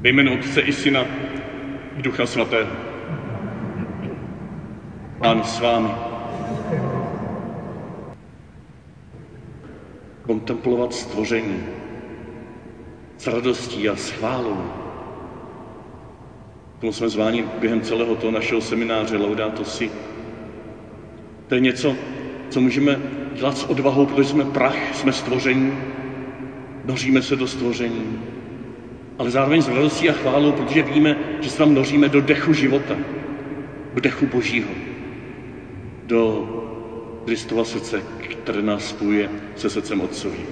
Ve jménu Otce i Syna i Ducha Svatého. Pán s vámi. Kontemplovat stvoření s radostí a s chválou. Tomu jsme zváni během celého toho našeho semináře Laudato Si. To je něco, co můžeme dělat s odvahou, protože jsme prach, jsme stvoření, noříme se do stvoření, ale zároveň s radostí a chválou, protože víme, že se tam noříme do dechu života, do dechu Božího, do Kristova srdce, které nás spojuje se srdcem Otcovým.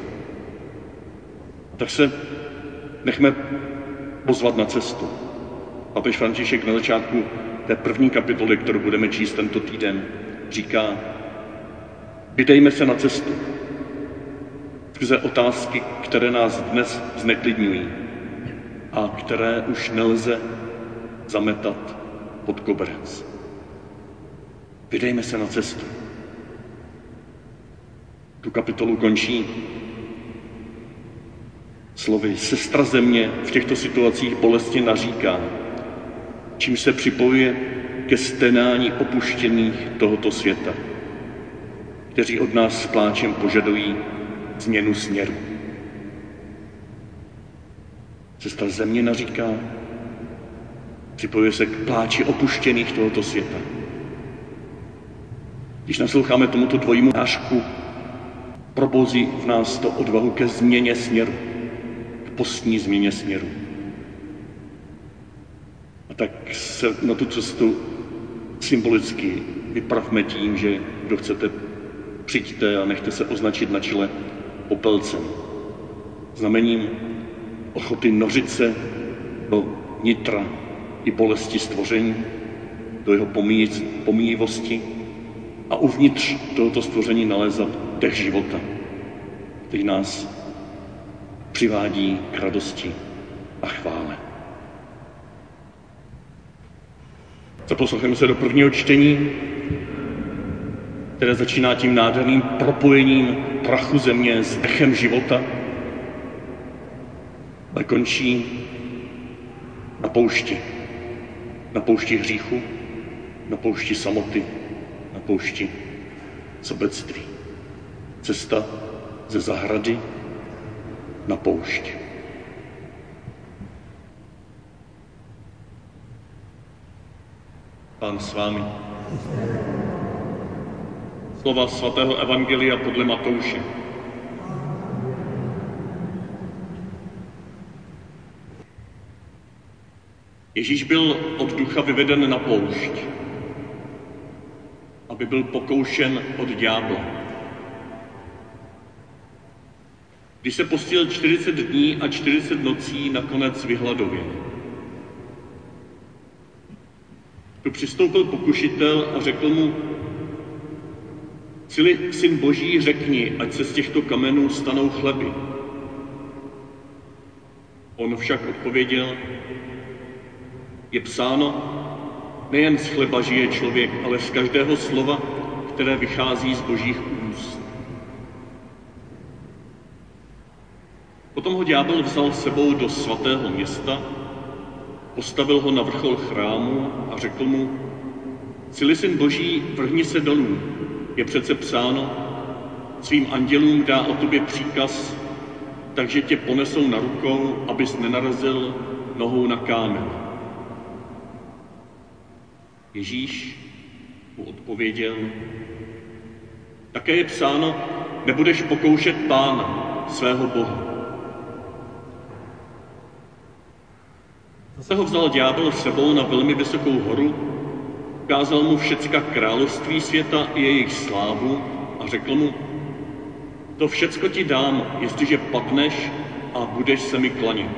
Tak se nechme pozvat na cestu. Papež František na začátku té první kapitoly, kterou budeme číst tento týden, říká, vydejme se na cestu skrze otázky, které nás dnes zneklidňují a které už nelze zametat pod koberec. Vydejme se na cestu. Tu kapitolu končí slovy Sestra země v těchto situacích bolesti naříká, čím se připojuje ke stenání opuštěných tohoto světa, kteří od nás s pláčem požadují změnu směru. Sestra země naříká, připojuje se k pláči opuštěných tohoto světa. Když nasloucháme tomuto dvojímu nášku, probouzí v nás to odvahu ke změně směru, k postní změně směru. A tak se na tu cestu symbolicky vypravme tím, že kdo chcete, přijďte a nechte se označit na čele popelcem. Znamením ochoty nořit se do nitra i bolesti stvoření, do jeho pomíjivosti a uvnitř tohoto stvoření nalézat dech života, který nás přivádí k radosti a chvále. Zaposlouchejme se do prvního čtení, které začíná tím nádherným propojením prachu země s dechem života, ale končí na poušti. Na poušti hříchu, na poušti samoty, na poušti sobectví. Cesta ze zahrady na poušť. Pán s vámi. Slova svatého Evangelia podle Matouše. Ježíš byl od ducha vyveden na poušť, aby byl pokoušen od ďábla. Když se postil 40 dní a 40 nocí, nakonec vyhladověl. Tu přistoupil pokušitel a řekl mu, Cili syn boží, řekni, ať se z těchto kamenů stanou chleby. On však odpověděl, je psáno, nejen z chleba žije člověk, ale z každého slova, které vychází z božích úst. Potom ho ďábel vzal sebou do svatého města, postavil ho na vrchol chrámu a řekl mu, Cili syn boží, vrhni se dolů, je přece psáno, svým andělům dá o tobě příkaz, takže tě ponesou na rukou, abys nenarazil nohou na kámen. Ježíš mu odpověděl, také je psáno, nebudeš pokoušet pána, svého Boha. Zase ho vzal ďábel sebou na velmi vysokou horu, ukázal mu všecka království světa i jejich slávu a řekl mu, to všecko ti dám, jestliže padneš a budeš se mi klanit.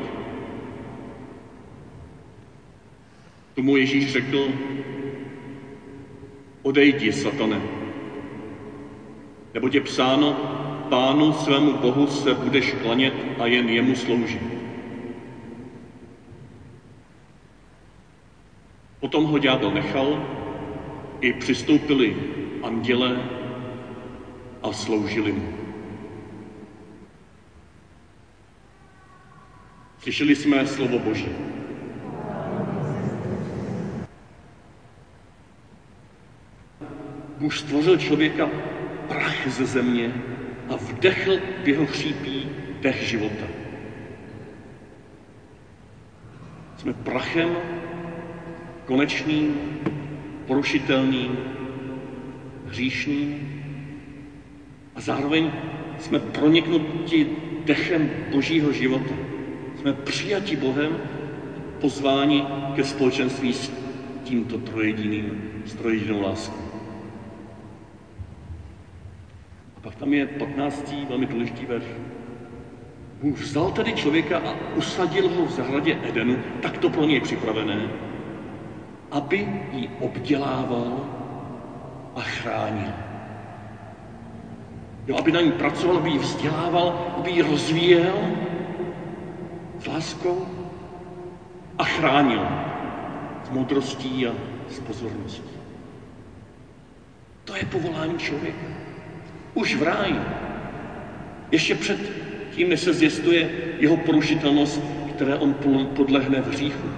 Tomu Ježíš řekl, odejdi, satane, nebo je psáno, pánu svému Bohu se budeš klanět a jen jemu sloužit. Potom ho ďábel nechal, i přistoupili anděle a sloužili mu. Slyšeli jsme slovo Boží. Bůh stvořil člověka prach ze země a vdechl v jeho chřípí dech života. Jsme prachem konečným, porušitelným, hříšným a zároveň jsme proniknuti dechem božího života. Jsme přijati Bohem, pozváni ke společenství s tímto trojediným, s trojedinou láskou. A pak tam je 15. velmi důležitý verš. Bůh vzal tedy člověka a usadil ho v zahradě Edenu, takto pro něj připravené, aby ji obdělával a chránil. Jo, aby na ní pracoval, aby ji vzdělával, aby ji rozvíjel s láskou a chránil s moudrostí a s pozorností. To je povolání člověka. Už v ráji. Ještě před tím, než se zjistuje jeho porušitelnost, které on podlehne v hříchu.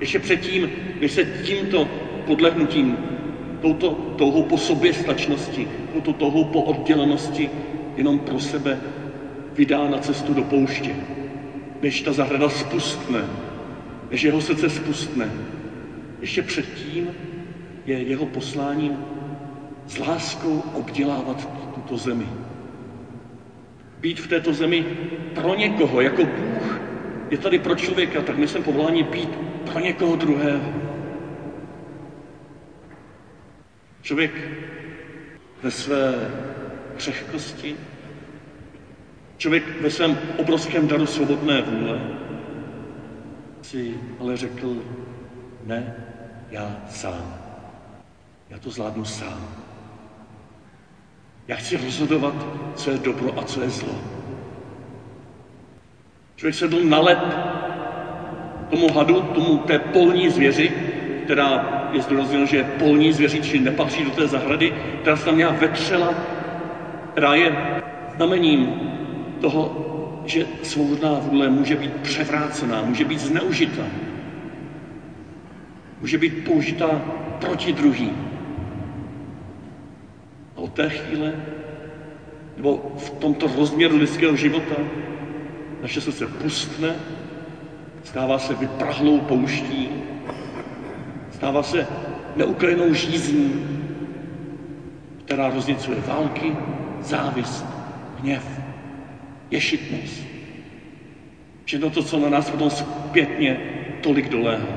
Ještě předtím, než se tímto podlehnutím, touto touhou po sobě stačnosti, touto touhou po oddělenosti jenom pro sebe vydá na cestu do pouště. Než ta zahrada spustne, než jeho srdce spustne. Ještě předtím je jeho posláním s láskou obdělávat tuto zemi. Být v této zemi pro někoho, jako Bůh je tady pro člověka, tak my jsme povoláni být pro někoho druhého. Člověk ve své křehkosti, člověk ve svém obrovském daru svobodné vůle si ale řekl, ne, já sám. Já to zvládnu sám. Já chci rozhodovat, co je dobro a co je zlo. Člověk se byl na lep tomu hadu, tomu té polní zvěři, která je zdůrazněno, že je polní zvěří, či nepatří do té zahrady, která se tam měla vetřela, která je znamením toho, že svobodná vůle může být převrácená, může být zneužita, může být použita proti druhým. Od té chvíle, nebo v tomto rozměru lidského života, naše srdce pustne, stává se vyprahlou pouští, stává se neuklenou žízní, která roznicuje války, závist, hněv, ješitnost. Všechno to, co na nás potom zpětně tolik doléhá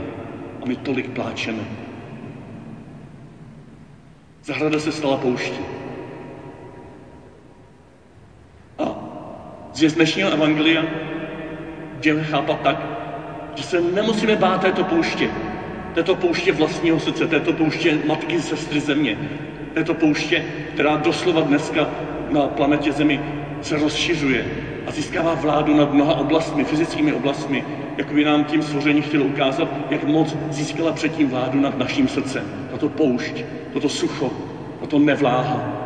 a my tolik pláčeme. Zahrada se stala pouští. Z dnešního evangelia můžeme chápat tak, že se nemusíme bát této pouště, této pouště vlastního srdce, této pouště matky, sestry země, této pouště, která doslova dneska na planetě Zemi se rozšiřuje a získává vládu nad mnoha oblastmi, fyzickými oblastmi, jako by nám tím stvoření chtělo ukázat, jak moc získala předtím vládu nad naším srdcem. Tato poušť, toto sucho, tato nevláha.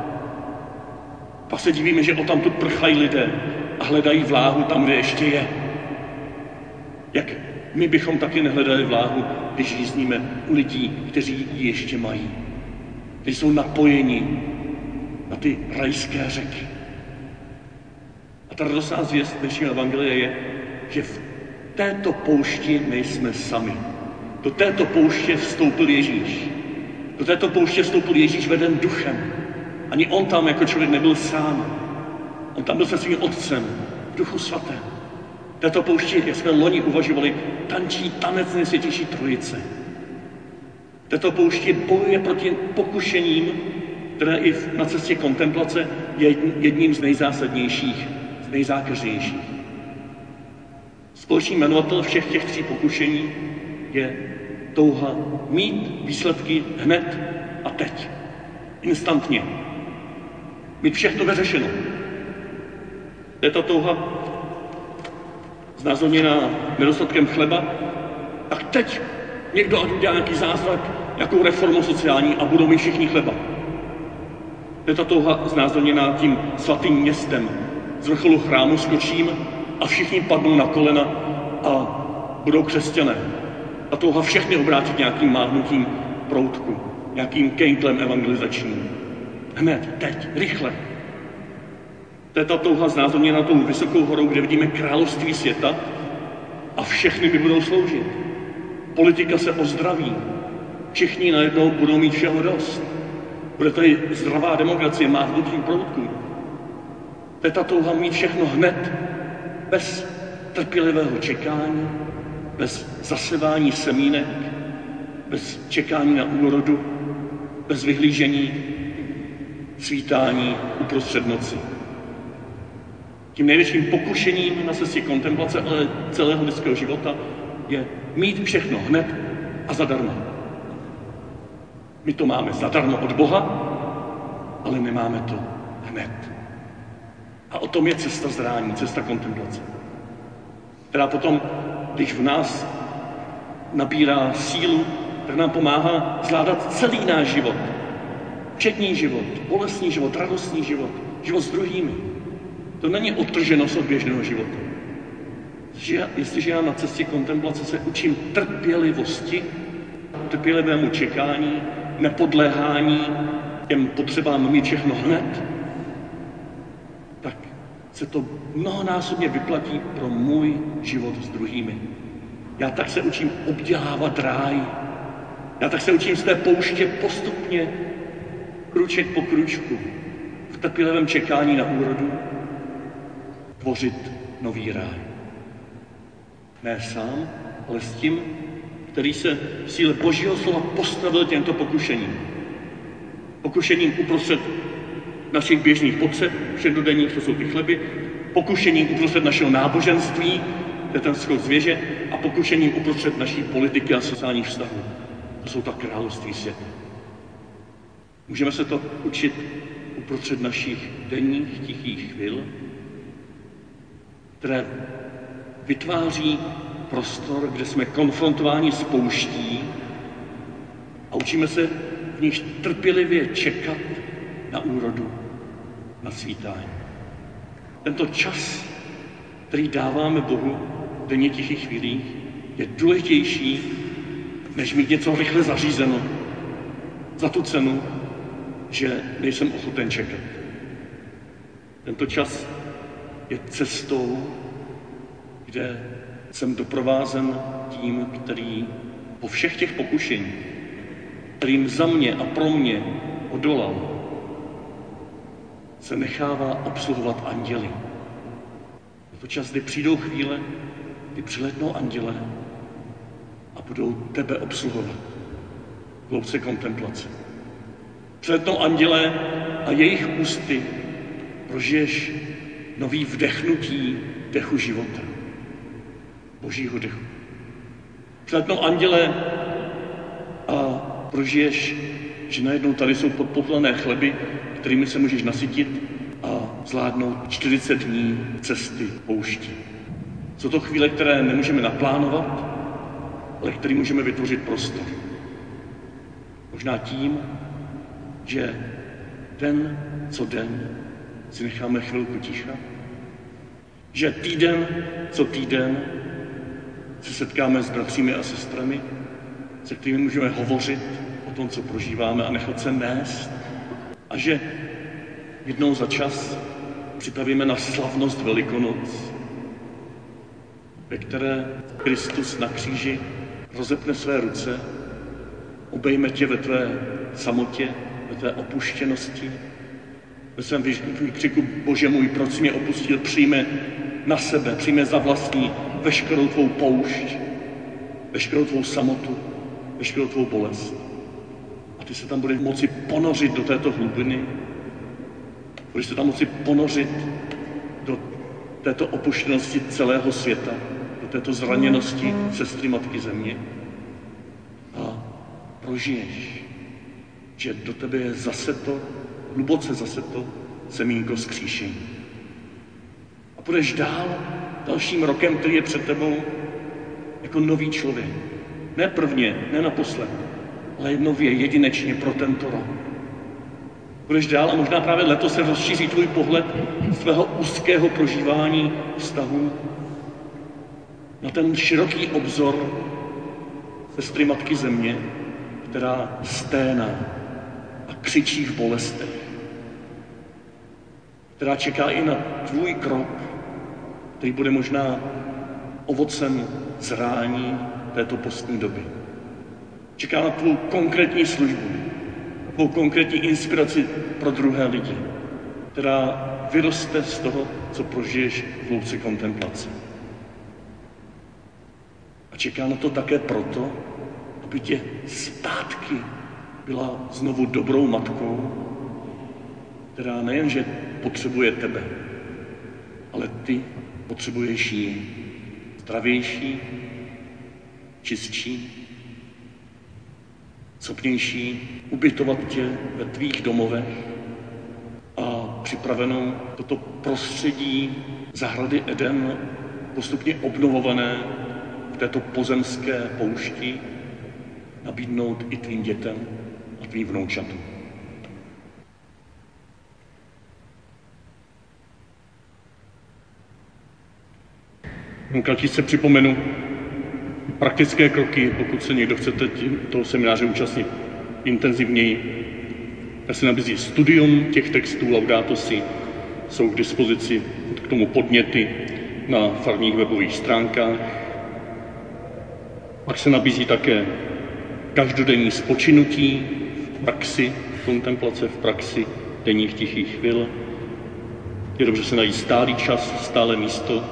Pak se divíme, že o tam tu prchají lidé a hledají vláhu tam, kde ještě je. Jak my bychom taky nehledali vláhu, když jízdíme u lidí, kteří ji ještě mají. Kteří jsou napojeni na ty rajské řeky. A ta radostná zvěst dnešního evangelia je, že v této poušti nejsme sami. Do této pouště vstoupil Ježíš. Do této pouště vstoupil Ježíš veden duchem. Ani on tam jako člověk nebyl sám. On tam byl se svým otcem, v duchu svatém. Této poušti, jak jsme loni uvažovali, tančí tanec nejsvětější trojice. Této poušti bojuje proti pokušením, které i na cestě kontemplace je jedním z nejzásadnějších, z nejzákeřnějších. Společný jmenovatel všech těch tří pokušení je touha mít výsledky hned a teď. Instantně. Mít všechno vyřešeno. To je ta touha znázorněná nedostatkem chleba, tak teď někdo ať udělá nějaký zázrak, jakou reformu sociální a budou mít všichni chleba. To je ta touha znázorněná tím svatým městem. Z vrcholu chrámu skočím a všichni padnou na kolena a budou křesťané. A touha všechny obrátit nějakým mávnutím proutku, nějakým kejtlem evangelizačním. Hned, teď, rychle. To je ta touha znázorněna tou vysokou horou, kde vidíme království světa a všechny mi budou sloužit. Politika se ozdraví. Všichni najednou budou mít všeho dost. Bude tady zdravá demokracie, má vnitřní proutku. To je ta touha mít všechno hned, bez trpělivého čekání, bez zasevání semínek, bez čekání na úrodu, bez vyhlížení svítání uprostřed noci. Tím největším pokušením na cestě kontemplace, ale celého lidského života, je mít všechno hned a zadarmo. My to máme zadarmo od Boha, ale nemáme to hned. A o tom je cesta zrání, cesta kontemplace, která potom, když v nás nabírá sílu, tak nám pomáhá zvládat celý náš život. Včetný život, bolestný život, radostný život, život s druhými. To není odtrženost od běžného života. Že jestliže já na cestě kontemplace se učím trpělivosti, trpělivému čekání, nepodléhání těm potřebám mít všechno hned, tak se to mnohonásobně vyplatí pro můj život s druhými. Já tak se učím obdělávat ráj. Já tak se učím z té pouště postupně, kruček po kručku, v trpělivém čekání na úrodu, tvořit nový ráj. Ne sám, ale s tím, který se v síle Božího slova postavil těmto pokušením. Pokušením uprostřed našich běžných potřeb, všedodenních, to jsou ty chleby, pokušením uprostřed našeho náboženství, to je ten schod zvěže, a pokušením uprostřed naší politiky a sociálních vztahů. To jsou ta království světa. Můžeme se to učit uprostřed našich denních tichých chvil, které vytváří prostor, kde jsme konfrontováni s pouští a učíme se v nich trpělivě čekat na úrodu, na svítání. Tento čas, který dáváme Bohu v denně tichých chvílích, je důležitější, než mít něco rychle zařízeno za tu cenu, že nejsem ochoten čekat. Tento čas je cestou, kde jsem doprovázen tím, který po všech těch pokušeních, kterým za mě a pro mě odolal, se nechává obsluhovat anděli. Je to čas, kdy přijdou chvíle, kdy přiletnou anděle a budou tebe obsluhovat. Hloubce kontemplace. Přiletnou anděle a jejich ústy prožiješ nový vdechnutí dechu života. Božího dechu. Přiletnou anděle a prožiješ, že najednou tady jsou podpoplené chleby, kterými se můžeš nasytit a zvládnout 40 dní cesty pouští. Jsou to chvíle, které nemůžeme naplánovat, ale které můžeme vytvořit prostor. Možná tím, že den co den si necháme chvilku ticha, že týden co týden se setkáme s bratřími a sestrami, se kterými můžeme hovořit o tom, co prožíváme a nechat se nést? A že jednou za čas připravíme na slavnost Velikonoc, ve které Kristus na kříži rozepne své ruce, obejme tě ve tvé samotě, ve tvé opuštěnosti, ve svém výkřiku, Bože můj, proč mě opustil, přijme na sebe, přijme za vlastní veškerou tvou poušť, veškerou tvou samotu, veškerou tvou bolest. A ty se tam budeš moci ponořit do této hlubiny, budeš se tam moci ponořit do této opuštěnosti celého světa, do této zraněnosti sestry Matky Země. A prožiješ, že do tebe je zase to, hluboce zase to semínko skříšení. A půjdeš dál dalším rokem, který je před tebou, jako nový člověk. Ne prvně, ne naposled, ale nově, jedinečně pro tento rok. Budeš dál a možná právě letos se rozšíří tvůj pohled z tvého úzkého prožívání vztahů na ten široký obzor sestry Matky Země, která sténá a křičí v bolestech která čeká i na tvůj krok, který bude možná ovocem zrání této postní doby. Čeká na tvou konkrétní službu, tvou konkrétní inspiraci pro druhé lidi, která vyroste z toho, co prožiješ v hloubce kontemplace. A čeká na to také proto, aby tě zpátky byla znovu dobrou matkou, která nejenže potřebuje tebe, ale ty potřebuješ ji zdravější, čistší, schopnější ubytovat tě ve tvých domovech a připravenou toto prostředí zahrady Eden postupně obnovované v této pozemské poušti nabídnout i tvým dětem a tvým vnoučatům. Kratičce připomenu praktické kroky, pokud se někdo chcete toho semináře účastnit intenzivněji. Já se nabízí studium těch textů Laudato si, jsou k dispozici k tomu podněty na farních webových stránkách. Pak se nabízí také každodenní spočinutí v praxi, kontemplace v praxi denních tichých chvil. Je dobře se najít stálý čas, stále místo,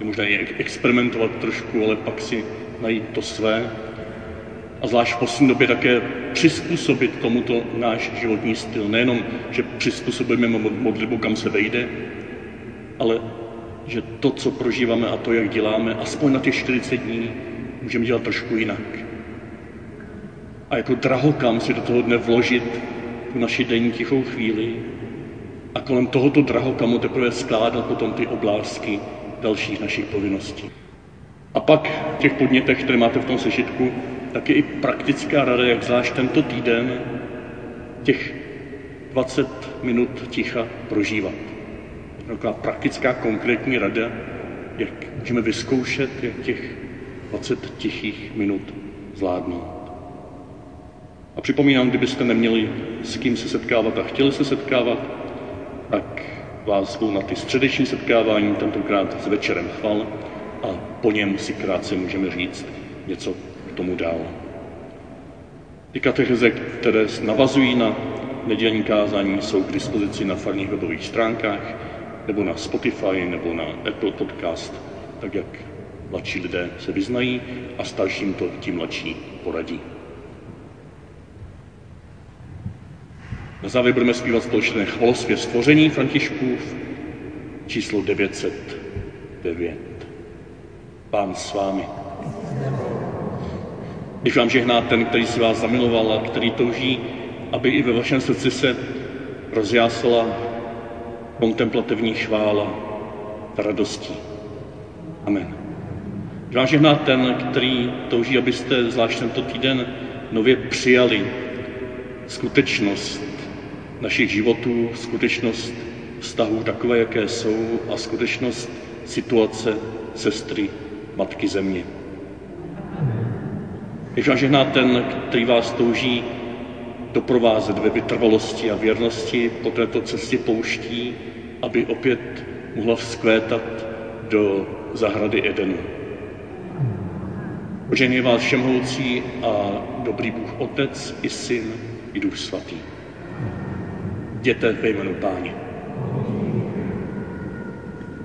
je možné i experimentovat trošku, ale pak si najít to své. A zvlášť v poslední době také přizpůsobit tomuto náš životní styl. Nejenom, že přizpůsobíme modlitbu, kam se vejde, ale že to, co prožíváme a to, jak děláme, aspoň na těch 40 dní, můžeme dělat trošku jinak. A jako drahokam si do toho dne vložit tu naši denní tichou chvíli a kolem tohoto drahokamu teprve skládat potom ty oblázky dalších našich povinností. A pak v těch podnětech, které máte v tom sešitku, tak je i praktická rada, jak zvlášť tento týden těch 20 minut ticha prožívat. Taková praktická konkrétní rada, jak můžeme vyzkoušet, jak těch 20 tichých minut zvládnout. A připomínám, kdybyste neměli s kým se setkávat a chtěli se setkávat, vás zvu na ty středeční setkávání, tentokrát s večerem chval a po něm si krátce můžeme říct něco k tomu dál. Ty katecheze, které navazují na nedělní kázání, jsou k dispozici na farních webových stránkách nebo na Spotify nebo na Apple Podcast, tak jak mladší lidé se vyznají a starším to tím mladší poradí. Na závěr budeme zpívat společné chvalosvě stvoření Františkův, číslo 909. Pán s vámi. Když vám žehná ten, který si vás zamiloval a který touží, aby i ve vašem srdci se rozjásala kontemplativní chvála radostí. Amen. Když vám žehná ten, který touží, abyste zvlášť tento týden nově přijali skutečnost, našich životů, skutečnost vztahů takové, jaké jsou a skutečnost situace sestry Matky Země. Když vám žehná ten, který vás touží doprovázet ve vytrvalosti a věrnosti po této cestě pouští, aby opět mohla vzkvétat do zahrady Edenu. Požený vás všemhoucí a dobrý Bůh Otec i Syn i Duch Svatý jděte ve jménu Páně.